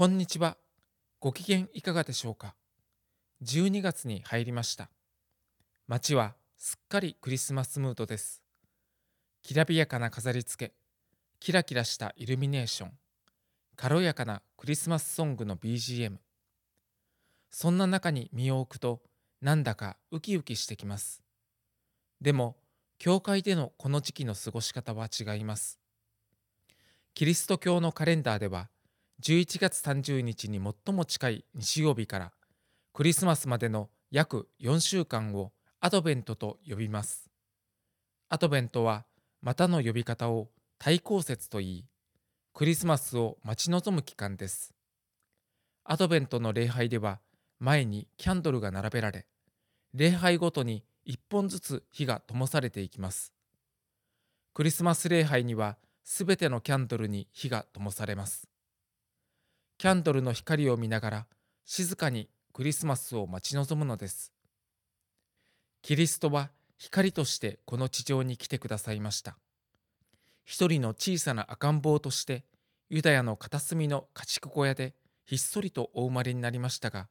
こんにちは。ご機嫌いかがでしょうか ?12 月に入りました。街はすっかりクリスマスムードです。きらびやかな飾り付け、キラキラしたイルミネーション、軽やかなクリスマスソングの BGM。そんな中に身を置くと、なんだかウキウキしてきます。でも、教会でのこの時期の過ごし方は違います。キリスト教のカレンダーでは、11月30日に最も近い日曜日からクリスマスまでの約4週間をアドベントと呼びます。アドベントはまたの呼び方を対抗節と言い、クリスマスを待ち望む期間です。アドベントの礼拝では前にキャンドルが並べられ、礼拝ごとに1本ずつ火が灯されていきます。クリスマス礼拝にはすべてのキャンドルに火が灯されます。キャンドルの光を見ながら静かにクリスマスを待ち望むのです。キリストは光としてこの地上に来てくださいました。一人の小さな赤ん坊としてユダヤの片隅の家畜小屋でひっそりとお生まれになりましたが、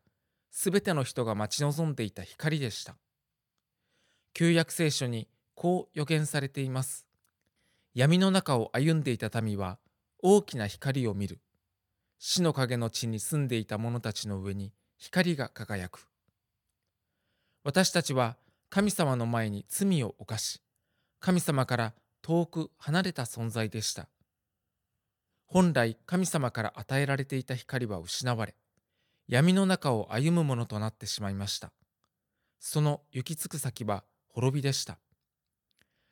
すべての人が待ち望んでいた光でした。旧約聖書にこう予言されています。闇の中を歩んでいた民は大きな光を見る。死の影の地に住んでいた者たちの上に光が輝く。私たちは神様の前に罪を犯し、神様から遠く離れた存在でした。本来神様から与えられていた光は失われ、闇の中を歩むものとなってしまいました。その行き着く先は滅びでした。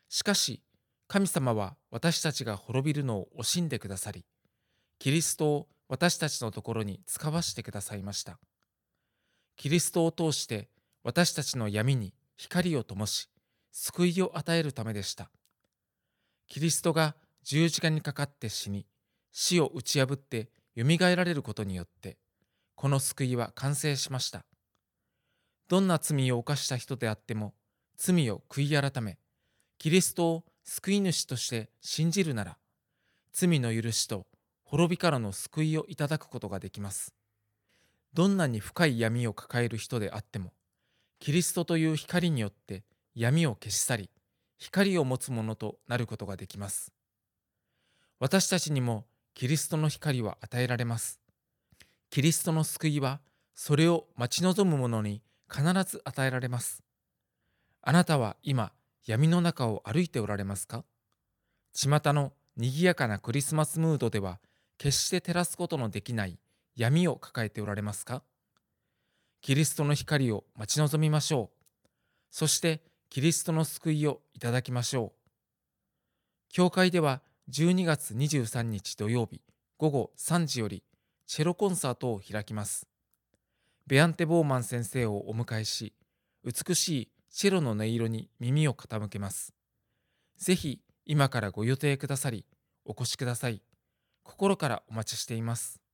しかし、神様は私たちが滅びるのを惜しんでくださり、キリストを私たちのところに使わしてくださいました。キリストを通して私たちの闇に光を灯し、救いを与えるためでした。キリストが十字架にかかって死に、死を打ち破って蘇られることによって、この救いは完成しました。どんな罪を犯した人であっても、罪を悔い改め、キリストを救い主として信じるなら、罪の許しと滅びからの救いをいただくことができます。どんなに深い闇を抱える人であっても、キリストという光によって闇を消し去り、光を持つものとなることができます。私たちにもキリストの光は与えられます。キリストの救いは、それを待ち望む者に必ず与えられます。あなたは今、闇の中を歩いておられますか？巷の賑やかなクリスマスムードでは、決して照らすことのできない闇を抱えておられますか？キリストの光を待ち望みましょう。そしてキリストの救いをいただきましょう。教会では12月23日土曜日午後3時よりチェロコンサートを開きます。ベアンテ・ボーマン先生をお迎えし、美しいチェロの音色に耳を傾けます。ぜひ今からご予定くださり、お越しください。心からお待ちしています。